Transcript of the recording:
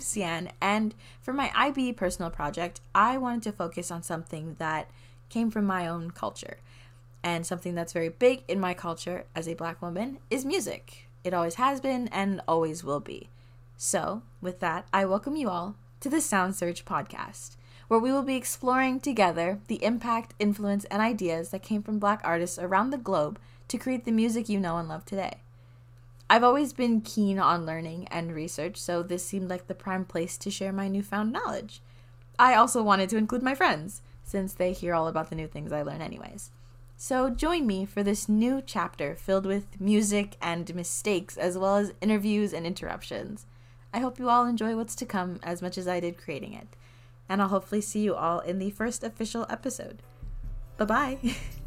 Sian, and for my IB personal project, I wanted to focus on something that came from my own culture. And something that's very big in my culture as a black woman is music. It always has been and always will be. So, with that, I welcome you all to the Sound Search podcast, where we will be exploring together the impact, influence, and ideas that came from black artists around the globe to create the music you know and love today. I've always been keen on learning and research, so this seemed like the prime place to share my newfound knowledge. I also wanted to include my friends, since they hear all about the new things I learn, anyways. So join me for this new chapter filled with music and mistakes, as well as interviews and interruptions. I hope you all enjoy what's to come as much as I did creating it, and I'll hopefully see you all in the first official episode. Bye bye.